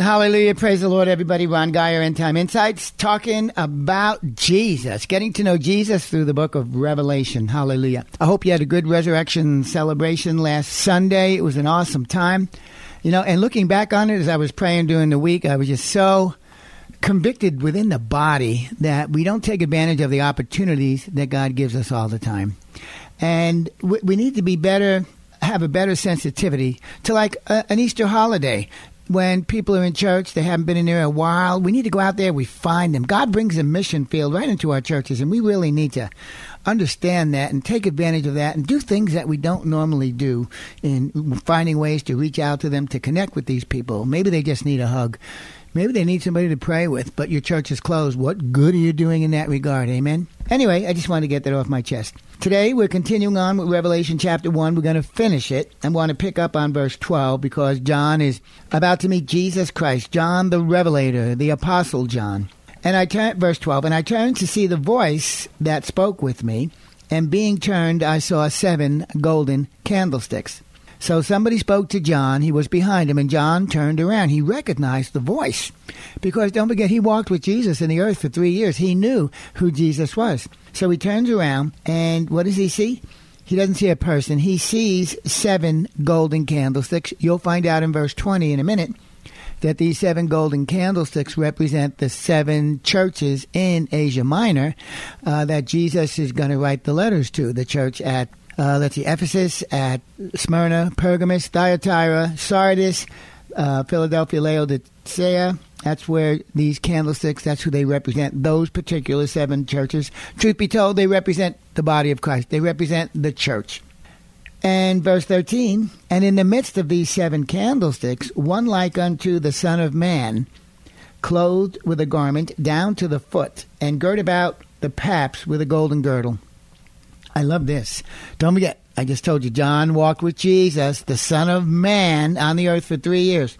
Hallelujah. Praise the Lord, everybody. Ron Geyer, End Time Insights, talking about Jesus, getting to know Jesus through the book of Revelation. Hallelujah. I hope you had a good resurrection celebration last Sunday. It was an awesome time. You know, and looking back on it as I was praying during the week, I was just so convicted within the body that we don't take advantage of the opportunities that God gives us all the time. And we, we need to be better have a better sensitivity to like a, an Easter holiday when people are in church, they haven't been in there a while. We need to go out there, we find them. God brings a mission field right into our churches, and we really need to understand that and take advantage of that and do things that we don't normally do in finding ways to reach out to them, to connect with these people. Maybe they just need a hug. Maybe they need somebody to pray with, but your church is closed. What good are you doing in that regard? Amen. Anyway, I just wanted to get that off my chest. Today, we're continuing on with Revelation chapter 1. We're going to finish it. I want to pick up on verse 12 because John is about to meet Jesus Christ, John the Revelator, the Apostle John. And I turn, verse 12, and I turned to see the voice that spoke with me, and being turned, I saw seven golden candlesticks. So somebody spoke to John. He was behind him, and John turned around. He recognized the voice. Because don't forget, he walked with Jesus in the earth for three years. He knew who Jesus was. So he turns around, and what does he see? He doesn't see a person. He sees seven golden candlesticks. You'll find out in verse 20 in a minute that these seven golden candlesticks represent the seven churches in Asia Minor uh, that Jesus is going to write the letters to. The church at uh, let's see, Ephesus, at Smyrna, Pergamus, Thyatira, Sardis, uh, Philadelphia, Laodicea. That's where these candlesticks, that's who they represent, those particular seven churches. Truth be told, they represent the body of Christ. They represent the church. And verse 13, and in the midst of these seven candlesticks, one like unto the Son of Man, clothed with a garment down to the foot, and girt about the paps with a golden girdle. I love this. Don't forget, I just told you, John walked with Jesus, the Son of Man, on the earth for three years.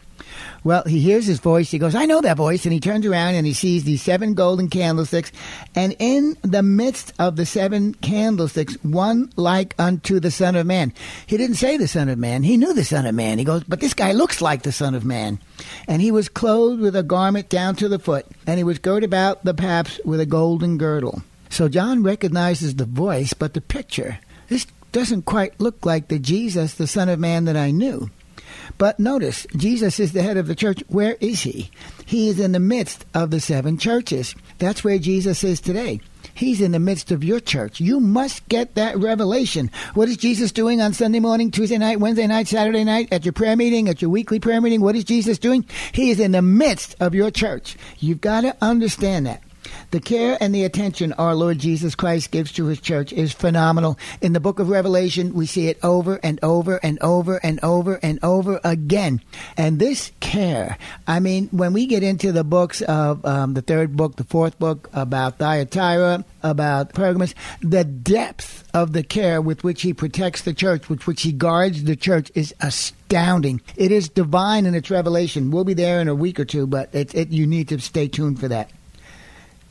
Well, he hears his voice. He goes, I know that voice. And he turns around and he sees these seven golden candlesticks. And in the midst of the seven candlesticks, one like unto the Son of Man. He didn't say the Son of Man. He knew the Son of Man. He goes, but this guy looks like the Son of Man. And he was clothed with a garment down to the foot. And he was girt about the paps with a golden girdle. So John recognizes the voice, but the picture. This doesn't quite look like the Jesus, the Son of Man that I knew. But notice, Jesus is the head of the church. Where is he? He is in the midst of the seven churches. That's where Jesus is today. He's in the midst of your church. You must get that revelation. What is Jesus doing on Sunday morning, Tuesday night, Wednesday night, Saturday night, at your prayer meeting, at your weekly prayer meeting? What is Jesus doing? He is in the midst of your church. You've got to understand that. The care and the attention our Lord Jesus Christ gives to his church is phenomenal. In the book of Revelation, we see it over and over and over and over and over again. And this care, I mean, when we get into the books of um, the third book, the fourth book about Thyatira, about Pergamus, the depth of the care with which he protects the church, with which he guards the church, is astounding. It is divine in its revelation. We'll be there in a week or two, but it, it, you need to stay tuned for that.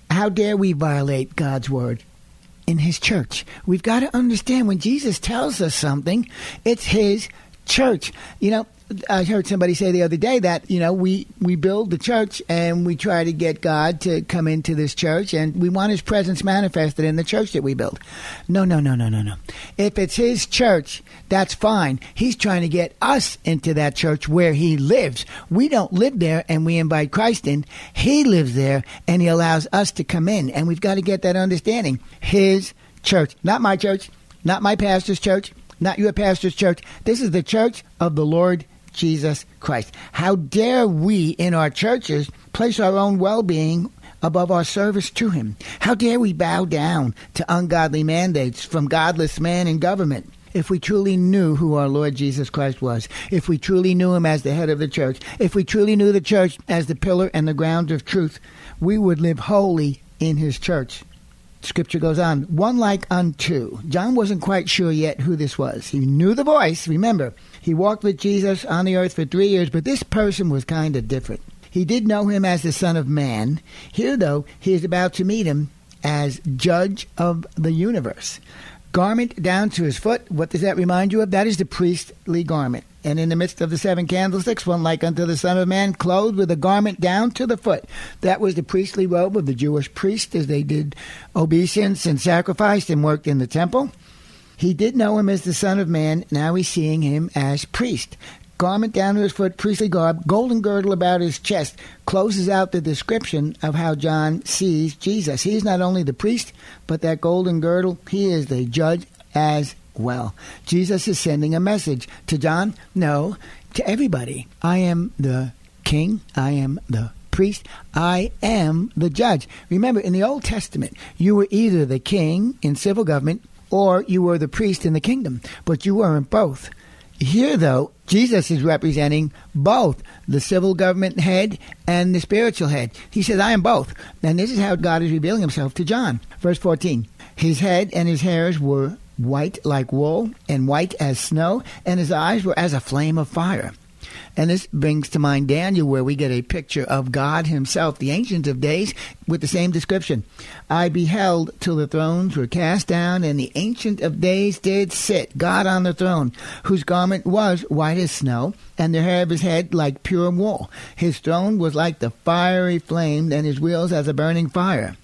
How dare we violate God's word? In his church. We've got to understand when Jesus tells us something, it's his church. You know, I heard somebody say the other day that you know we we build the church and we try to get God to come into this church and we want His presence manifested in the church that we build. No, no, no, no, no, no. If it's His church, that's fine. He's trying to get us into that church where He lives. We don't live there and we invite Christ in. He lives there and He allows us to come in, and we've got to get that understanding. His church, not my church, not my pastor's church not your pastor's church. This is the church of the Lord Jesus Christ. How dare we in our churches place our own well being above our service to Him? How dare we bow down to ungodly mandates from godless man in government? If we truly knew who our Lord Jesus Christ was, if we truly knew Him as the head of the church, if we truly knew the church as the pillar and the ground of truth, we would live holy in His church. Scripture goes on, one like unto. John wasn't quite sure yet who this was. He knew the voice, remember. He walked with Jesus on the earth for three years, but this person was kind of different. He did know him as the Son of Man. Here, though, he is about to meet him as Judge of the universe. Garment down to his foot, what does that remind you of? That is the priestly garment and in the midst of the seven candlesticks, one like unto the Son of Man, clothed with a garment down to the foot. That was the priestly robe of the Jewish priest as they did obeisance and sacrificed and worked in the temple. He did know him as the Son of Man. Now he's seeing him as priest. Garment down to his foot, priestly garb, golden girdle about his chest, closes out the description of how John sees Jesus. He is not only the priest, but that golden girdle, he is the judge as well. Jesus is sending a message to John, no, to everybody. I am the king, I am the priest, I am the judge. Remember, in the Old Testament, you were either the king in civil government or you were the priest in the kingdom, but you weren't both. Here, though, Jesus is representing both the civil government head and the spiritual head. He says, I am both. And this is how God is revealing himself to John. Verse 14 His head and his hairs were white like wool and white as snow, and his eyes were as a flame of fire. And this brings to mind Daniel, where we get a picture of God Himself, the Ancient of Days, with the same description. I beheld till the thrones were cast down, and the Ancient of Days did sit, God on the throne, whose garment was white as snow, and the hair of his head like pure wool. His throne was like the fiery flame, and his wheels as a burning fire.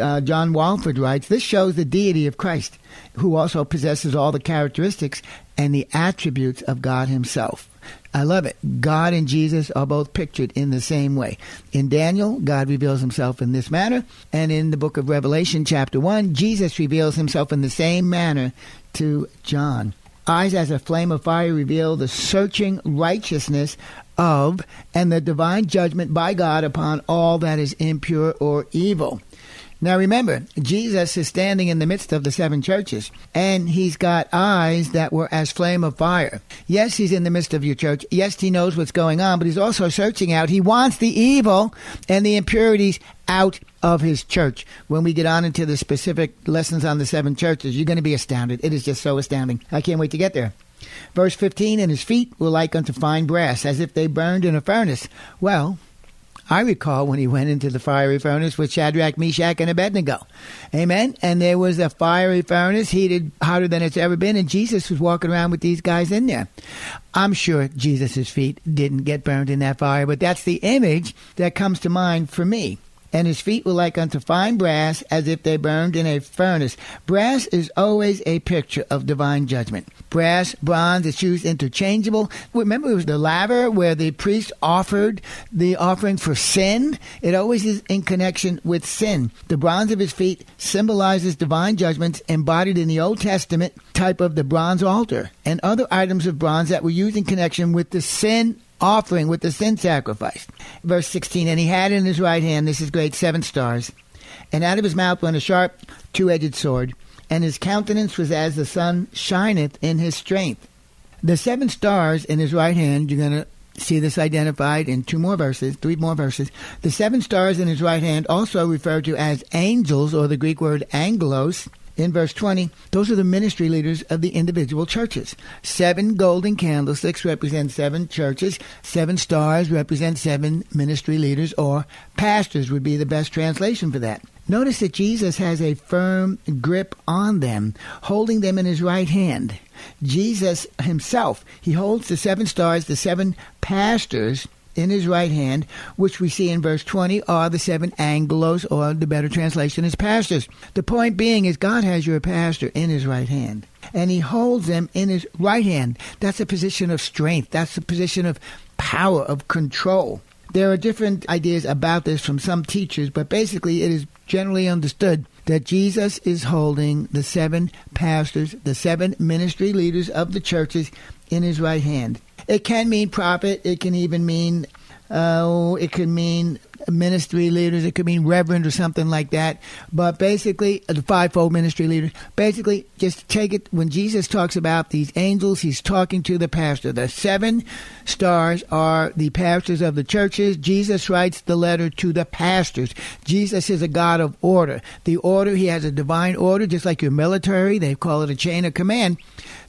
Uh, John Walvoord writes, This shows the deity of Christ who also possesses all the characteristics and the attributes of God Himself. I love it. God and Jesus are both pictured in the same way. In Daniel, God reveals himself in this manner, and in the book of Revelation, chapter 1, Jesus reveals himself in the same manner to John. Eyes as a flame of fire reveal the searching righteousness of and the divine judgment by God upon all that is impure or evil. Now remember, Jesus is standing in the midst of the seven churches, and he's got eyes that were as flame of fire. Yes, he's in the midst of your church. Yes, he knows what's going on, but he's also searching out. He wants the evil and the impurities out of his church. When we get on into the specific lessons on the seven churches, you're going to be astounded. It is just so astounding. I can't wait to get there. Verse 15, and his feet were like unto fine brass, as if they burned in a furnace. Well, I recall when he went into the fiery furnace with Shadrach, Meshach, and Abednego. Amen. And there was a fiery furnace heated hotter than it's ever been, and Jesus was walking around with these guys in there. I'm sure Jesus' feet didn't get burned in that fire, but that's the image that comes to mind for me and his feet were like unto fine brass, as if they burned in a furnace. Brass is always a picture of divine judgment. Brass, bronze, it's used interchangeable. Remember, it was the laver where the priest offered the offering for sin. It always is in connection with sin. The bronze of his feet symbolizes divine judgments embodied in the Old Testament type of the bronze altar and other items of bronze that were used in connection with the sin offering with the sin sacrifice. Verse 16, and he had in his right hand, this is great, seven stars, and out of his mouth went a sharp two edged sword, and his countenance was as the sun shineth in his strength. The seven stars in his right hand, you're going to see this identified in two more verses, three more verses. The seven stars in his right hand, also referred to as angels, or the Greek word angelos, in verse 20, those are the ministry leaders of the individual churches. Seven golden candlesticks represent seven churches. Seven stars represent seven ministry leaders, or pastors would be the best translation for that. Notice that Jesus has a firm grip on them, holding them in his right hand. Jesus himself, he holds the seven stars, the seven pastors in his right hand, which we see in verse 20 are the seven angelos, or the better translation is pastors. The point being is God has your pastor in his right hand, and he holds them in his right hand. That's a position of strength. That's a position of power, of control. There are different ideas about this from some teachers, but basically it is generally understood that Jesus is holding the seven pastors, the seven ministry leaders of the churches in his right hand. It can mean prophet. It can even mean, uh, it can mean ministry leaders. It could mean reverend or something like that. But basically, uh, the fivefold ministry leaders. Basically, just take it when Jesus talks about these angels, he's talking to the pastor. The seven stars are the pastors of the churches. Jesus writes the letter to the pastors. Jesus is a God of order. The order, he has a divine order, just like your military. They call it a chain of command.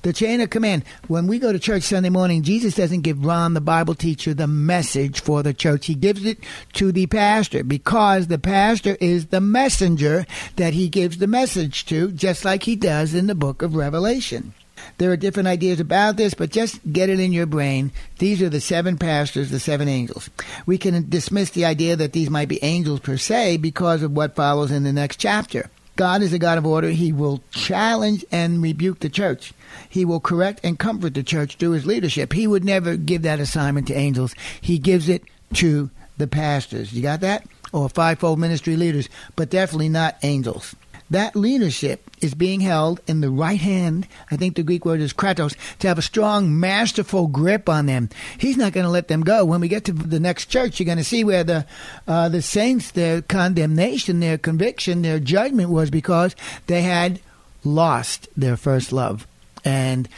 The chain of command. When we go to church Sunday morning, Jesus doesn't give Ron, the Bible teacher, the message for the church. He gives it to pastor because the pastor is the messenger that he gives the message to, just like he does in the book of Revelation. There are different ideas about this, but just get it in your brain. These are the seven pastors, the seven angels. We can dismiss the idea that these might be angels per se because of what follows in the next chapter. God is a God of order. He will challenge and rebuke the church. He will correct and comfort the church through his leadership. He would never give that assignment to angels. He gives it to the pastors. You got that? Or fivefold ministry leaders, but definitely not angels. That leadership is being held in the right hand. I think the Greek word is kratos, to have a strong, masterful grip on them. He's not going to let them go. When we get to the next church, you're going to see where the uh, the saints, their condemnation, their conviction, their judgment was because they had lost their first love. And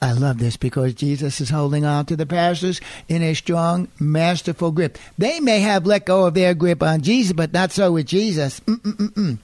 I love this because Jesus is holding on to the pastors in a strong, masterful grip. They may have let go of their grip on Jesus, but not so with Jesus. Mm-mm-mm-mm.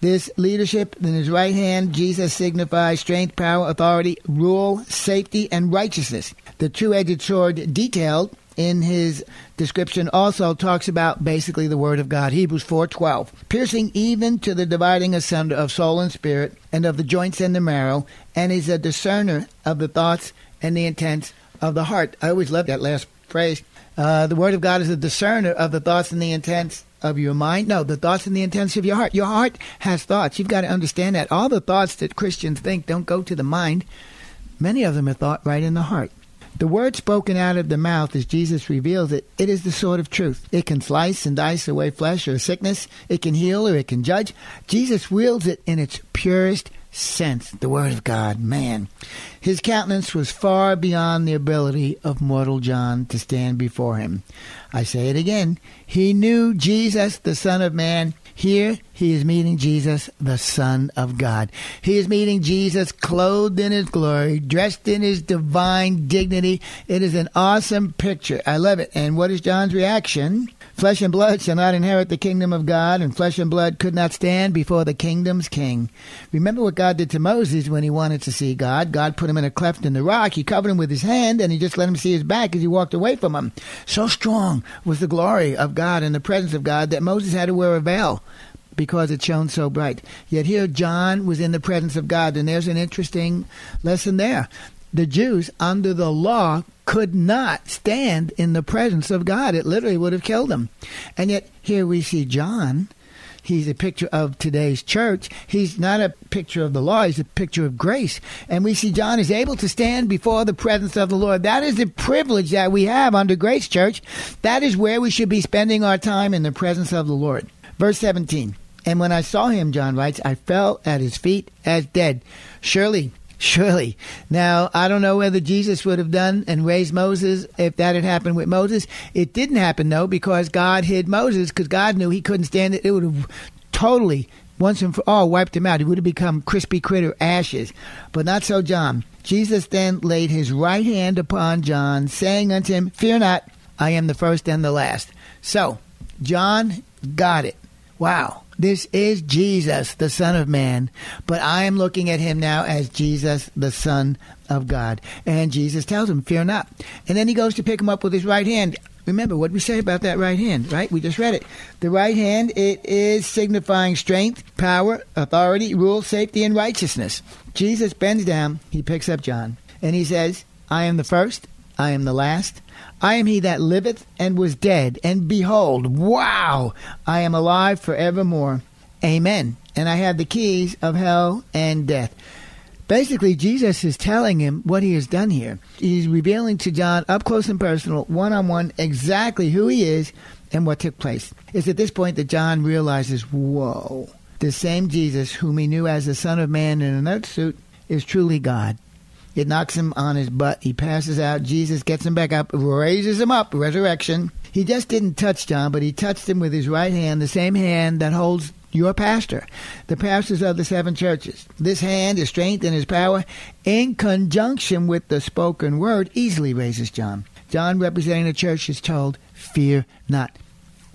This leadership in his right hand, Jesus signifies strength, power, authority, rule, safety, and righteousness. The two edged sword detailed in his description also talks about basically the word of God. Hebrews 4:12, piercing even to the dividing asunder of soul and spirit and of the joints and the marrow, and is a discerner of the thoughts and the intents of the heart. I always love that last phrase. Uh, the word of God is a discerner of the thoughts and the intents of your mind. No, the thoughts and the intents of your heart. Your heart has thoughts. You've got to understand that. All the thoughts that Christians think don't go to the mind. Many of them are thought right in the heart. The word spoken out of the mouth, as Jesus reveals it, it is the sword of truth. It can slice and dice away flesh or sickness. It can heal or it can judge. Jesus wields it in its purest sense. The word of God, man. His countenance was far beyond the ability of mortal John to stand before him. I say it again. He knew Jesus, the Son of Man. Here he is meeting Jesus, the Son of God. He is meeting Jesus clothed in his glory, dressed in his divine dignity. It is an awesome picture. I love it. And what is John's reaction? Flesh and blood shall not inherit the kingdom of God, and flesh and blood could not stand before the kingdom's king. Remember what God did to Moses when he wanted to see God? God put him in a cleft in the rock. He covered him with his hand, and he just let him see his back as he walked away from him. So strong was the glory of God and the presence of God that Moses had to wear a veil because it shone so bright. Yet here John was in the presence of God, and there's an interesting lesson there. The Jews, under the law, could not stand in the presence of God. It literally would have killed them. And yet here we see John. He's a picture of today's church. He's not a picture of the law. He's a picture of grace. And we see John is able to stand before the presence of the Lord. That is the privilege that we have under Grace Church. That is where we should be spending our time in the presence of the Lord. Verse 17. And when I saw him, John writes, I fell at his feet as dead. Surely Surely. Now, I don't know whether Jesus would have done and raised Moses if that had happened with Moses. It didn't happen, though, because God hid Moses because God knew he couldn't stand it. It would have totally, once and for all, wiped him out. He would have become crispy critter ashes. But not so John. Jesus then laid his right hand upon John, saying unto him, Fear not, I am the first and the last. So, John got it. Wow. This is Jesus, the Son of Man, but I am looking at him now as Jesus, the Son of God. And Jesus tells him, Fear not. And then he goes to pick him up with his right hand. Remember what we say about that right hand, right? We just read it. The right hand, it is signifying strength, power, authority, rule, safety, and righteousness. Jesus bends down, he picks up John, and he says, I am the first, I am the last. I am he that liveth and was dead, and behold, wow, I am alive forevermore. Amen. And I have the keys of hell and death. Basically, Jesus is telling him what he has done here. He's revealing to John, up close and personal, one on one, exactly who he is and what took place. It's at this point that John realizes, whoa, the same Jesus whom he knew as the Son of Man in an earth suit is truly God. It knocks him on his butt. He passes out. Jesus gets him back up, raises him up, resurrection. He just didn't touch John, but he touched him with his right hand, the same hand that holds your pastor, the pastors of the seven churches. This hand, his strength, and his power, in conjunction with the spoken word, easily raises John. John, representing the church, is told, Fear not.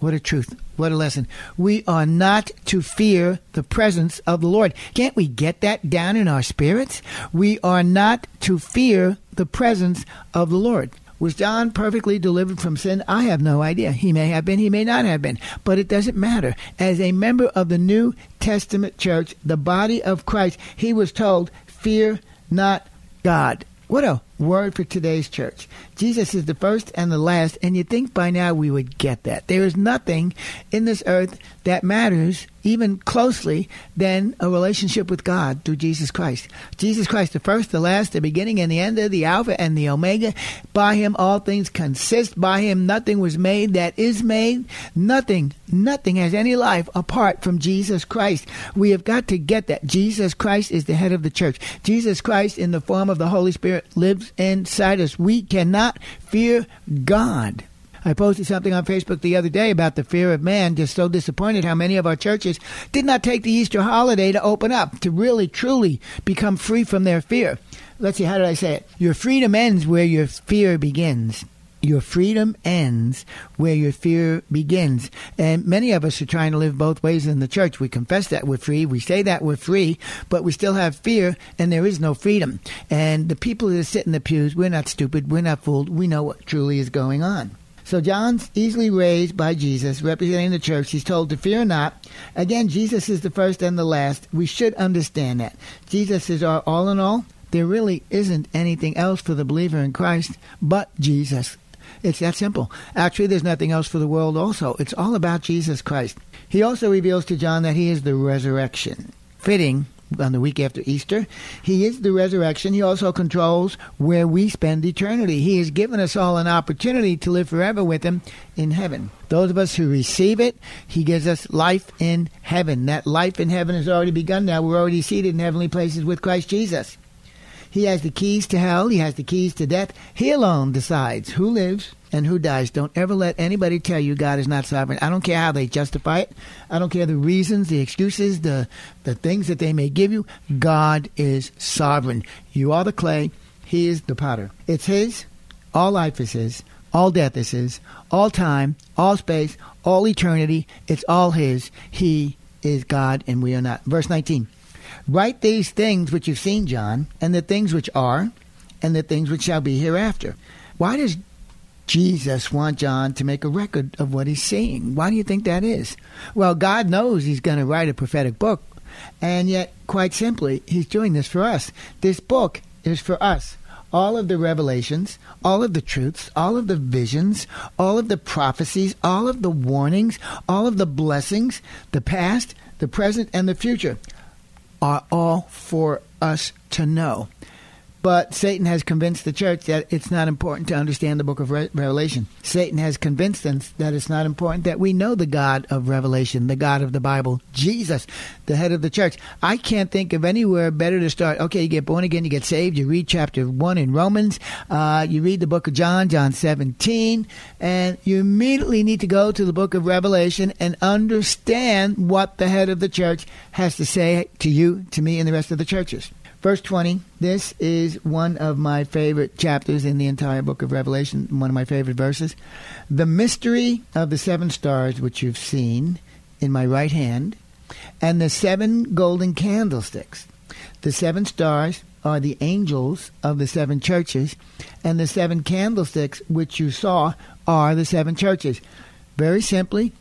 What a truth. What a lesson. We are not to fear the presence of the Lord. Can't we get that down in our spirits? We are not to fear the presence of the Lord. Was John perfectly delivered from sin? I have no idea. He may have been, he may not have been, but it doesn't matter. As a member of the New Testament church, the body of Christ, he was told, Fear not God. What a word for today's church. Jesus is the first and the last, and you'd think by now we would get that. There is nothing in this earth that matters even closely than a relationship with God through Jesus Christ. Jesus Christ, the first, the last, the beginning and the end of the Alpha and the Omega. By him all things consist. By him nothing was made that is made. Nothing, nothing has any life apart from Jesus Christ. We have got to get that. Jesus Christ is the head of the church. Jesus Christ in the form of the Holy Spirit lives inside us. We cannot fear God. I posted something on Facebook the other day about the fear of man. Just so disappointed how many of our churches did not take the Easter holiday to open up, to really, truly become free from their fear. Let's see, how did I say it? Your freedom ends where your fear begins. Your freedom ends where your fear begins. And many of us are trying to live both ways in the church. We confess that we're free. We say that we're free, but we still have fear and there is no freedom. And the people that sit in the pews, we're not stupid. We're not fooled. We know what truly is going on. So John's easily raised by Jesus, representing the church. He's told to fear not. Again, Jesus is the first and the last. We should understand that. Jesus is our all in all. There really isn't anything else for the believer in Christ but Jesus. It's that simple. Actually, there's nothing else for the world also. It's all about Jesus Christ. He also reveals to John that he is the resurrection. Fitting on the week after Easter. He is the resurrection. He also controls where we spend eternity. He has given us all an opportunity to live forever with Him in heaven. Those of us who receive it, He gives us life in heaven. That life in heaven has already begun now. We're already seated in heavenly places with Christ Jesus. He has the keys to hell. He has the keys to death. He alone decides who lives and who dies. Don't ever let anybody tell you God is not sovereign. I don't care how they justify it. I don't care the reasons, the excuses, the, the things that they may give you. God is sovereign. You are the clay. He is the potter. It's His. All life is His. All death is His. All time, all space, all eternity. It's all His. He is God and we are not. Verse 19. Write these things which you've seen, John, and the things which are, and the things which shall be hereafter. Why does Jesus want John to make a record of what he's seeing? Why do you think that is? Well, God knows he's going to write a prophetic book, and yet, quite simply, he's doing this for us. This book is for us. All of the revelations, all of the truths, all of the visions, all of the prophecies, all of the warnings, all of the blessings, the past, the present, and the future are all for us to know. But Satan has convinced the church that it's not important to understand the book of Re- Revelation. Satan has convinced us that it's not important that we know the God of Revelation, the God of the Bible, Jesus, the head of the church. I can't think of anywhere better to start. Okay, you get born again, you get saved, you read chapter 1 in Romans, uh, you read the book of John, John 17, and you immediately need to go to the book of Revelation and understand what the head of the church has to say to you, to me, and the rest of the churches. Verse 20, this is one of my favorite chapters in the entire book of Revelation, one of my favorite verses. The mystery of the seven stars which you've seen in my right hand, and the seven golden candlesticks. The seven stars are the angels of the seven churches, and the seven candlesticks which you saw are the seven churches. Very simply,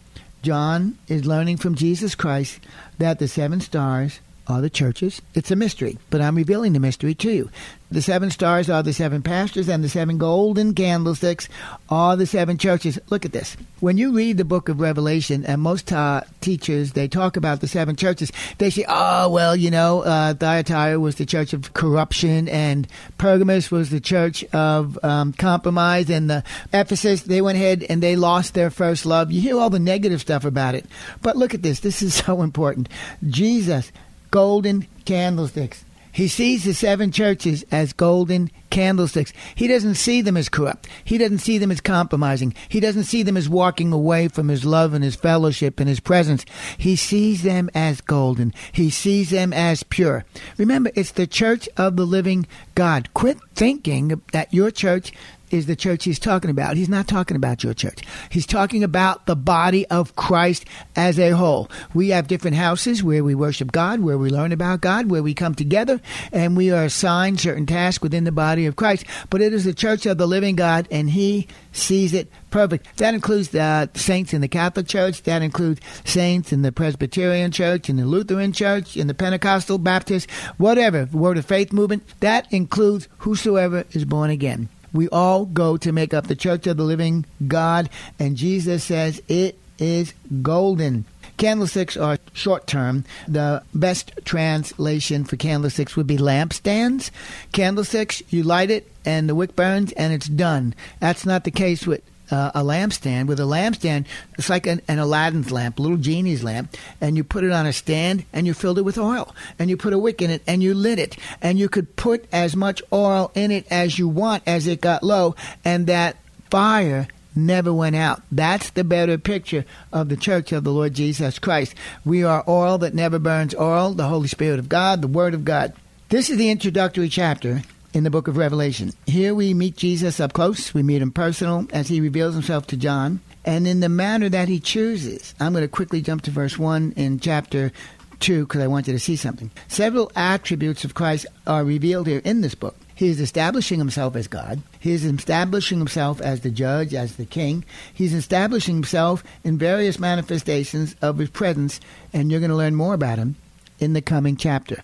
John is learning from Jesus Christ that the seven stars are the churches. It's a mystery, but I'm revealing the mystery to you. The seven stars are the seven pastors, and the seven golden candlesticks are the seven churches. Look at this. When you read the book of Revelation, and most uh, teachers, they talk about the seven churches, they say, oh, well, you know, uh, Thyatira was the church of corruption, and Pergamos was the church of um, compromise, and the Ephesus, they went ahead and they lost their first love. You hear all the negative stuff about it. But look at this. This is so important. Jesus golden candlesticks. He sees the seven churches as golden candlesticks. He doesn't see them as corrupt. He doesn't see them as compromising. He doesn't see them as walking away from his love and his fellowship and his presence. He sees them as golden. He sees them as pure. Remember, it's the church of the living God. Quit thinking that your church is the church he's talking about. He's not talking about your church. He's talking about the body of Christ as a whole. We have different houses where we worship God, where we learn about God, where we come together, and we are assigned certain tasks within the body of Christ. But it is the church of the living God, and he sees it perfect. That includes the saints in the Catholic Church. That includes saints in the Presbyterian Church, in the Lutheran Church, in the Pentecostal, Baptist, whatever, Word of Faith movement. That includes whosoever is born again. We all go to make up the church of the living God, and Jesus says it is golden. Candlesticks are short term. The best translation for candlesticks would be lampstands. Candlesticks, you light it and the wick burns and it's done. That's not the case with uh, a lampstand. With a lampstand, it's like an, an Aladdin's lamp, little genie's lamp, and you put it on a stand and you filled it with oil, and you put a wick in it and you lit it, and you could put as much oil in it as you want as it got low, and that fire never went out. That's the better picture of the church of the Lord Jesus Christ. We are oil that never burns oil, the Holy Spirit of God, the Word of God. This is the introductory chapter in the book of Revelation. Here we meet Jesus up close. We meet him personal as he reveals himself to John and in the manner that he chooses. I'm going to quickly jump to verse 1 in chapter 2 because I want you to see something. Several attributes of Christ are revealed here in this book. He is establishing himself as God. He is establishing himself as the judge, as the king. He's establishing himself in various manifestations of his presence, and you're going to learn more about him in the coming chapter.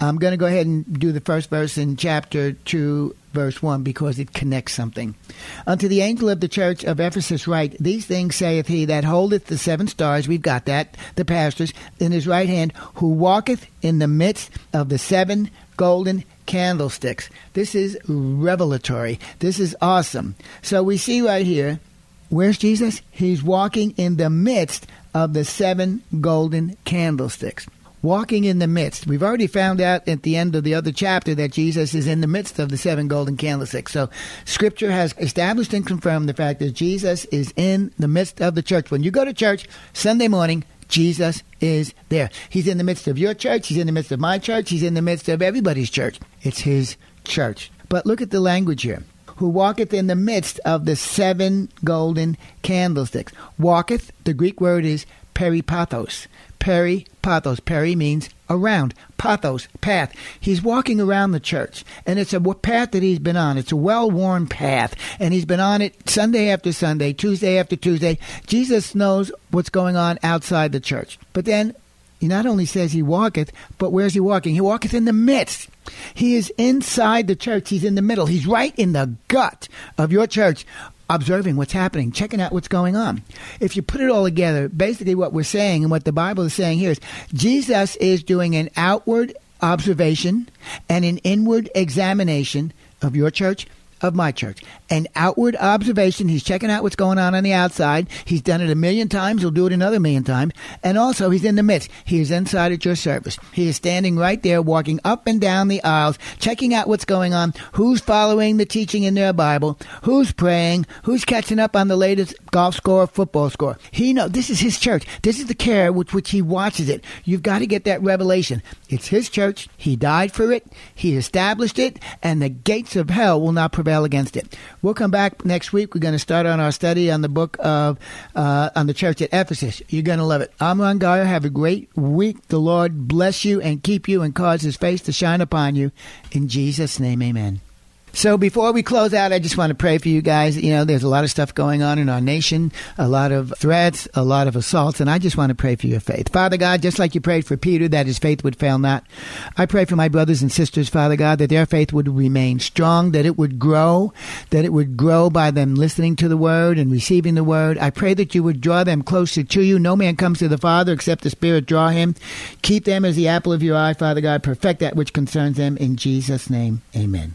I'm going to go ahead and do the first verse in chapter 2, verse 1, because it connects something. Unto the angel of the church of Ephesus write, These things saith he that holdeth the seven stars, we've got that, the pastors, in his right hand, who walketh in the midst of the seven golden candlesticks. This is revelatory. This is awesome. So we see right here, where's Jesus? He's walking in the midst of the seven golden candlesticks walking in the midst. We've already found out at the end of the other chapter that Jesus is in the midst of the seven golden candlesticks. So Scripture has established and confirmed the fact that Jesus is in the midst of the church. When you go to church Sunday morning, Jesus is there. He's in the midst of your church. He's in the midst of my church. He's in the midst of everybody's church. It's his church. But look at the language here. Who walketh in the midst of the seven golden candlesticks. Walketh, the Greek word is peripathos. Peri pathos. Peri means around. Pathos, path. He's walking around the church, and it's a path that he's been on. It's a well worn path, and he's been on it Sunday after Sunday, Tuesday after Tuesday. Jesus knows what's going on outside the church. But then he not only says he walketh, but where's he walking? He walketh in the midst. He is inside the church. He's in the middle. He's right in the gut of your church observing what's happening, checking out what's going on. If you put it all together, basically what we're saying and what the Bible is saying here is Jesus is doing an outward observation and an inward examination of your church of my church. An outward observation. He's checking out what's going on on the outside. He's done it a million times. He'll do it another million times. And also, he's in the midst. He is inside at your service. He is standing right there, walking up and down the aisles, checking out what's going on, who's following the teaching in their Bible, who's praying, who's catching up on the latest golf score, football score. He knows this is his church. This is the care with which he watches it. You've got to get that revelation. It's his church. He died for it. He established it, and the gates of hell will not prevail prevail against it. We'll come back next week. We're going to start on our study on the book of uh, on the church at Ephesus. You're going to love it. I'm Ron Geyer. Have a great week. The Lord bless you and keep you and cause His face to shine upon you. In Jesus' name, Amen. So before we close out, I just want to pray for you guys. You know, there's a lot of stuff going on in our nation, a lot of threats, a lot of assaults, and I just want to pray for your faith. Father God, just like you prayed for Peter that his faith would fail not, I pray for my brothers and sisters, Father God, that their faith would remain strong, that it would grow, that it would grow by them listening to the word and receiving the word. I pray that you would draw them closer to you. No man comes to the Father except the Spirit draw him. Keep them as the apple of your eye, Father God. Perfect that which concerns them. In Jesus' name, amen.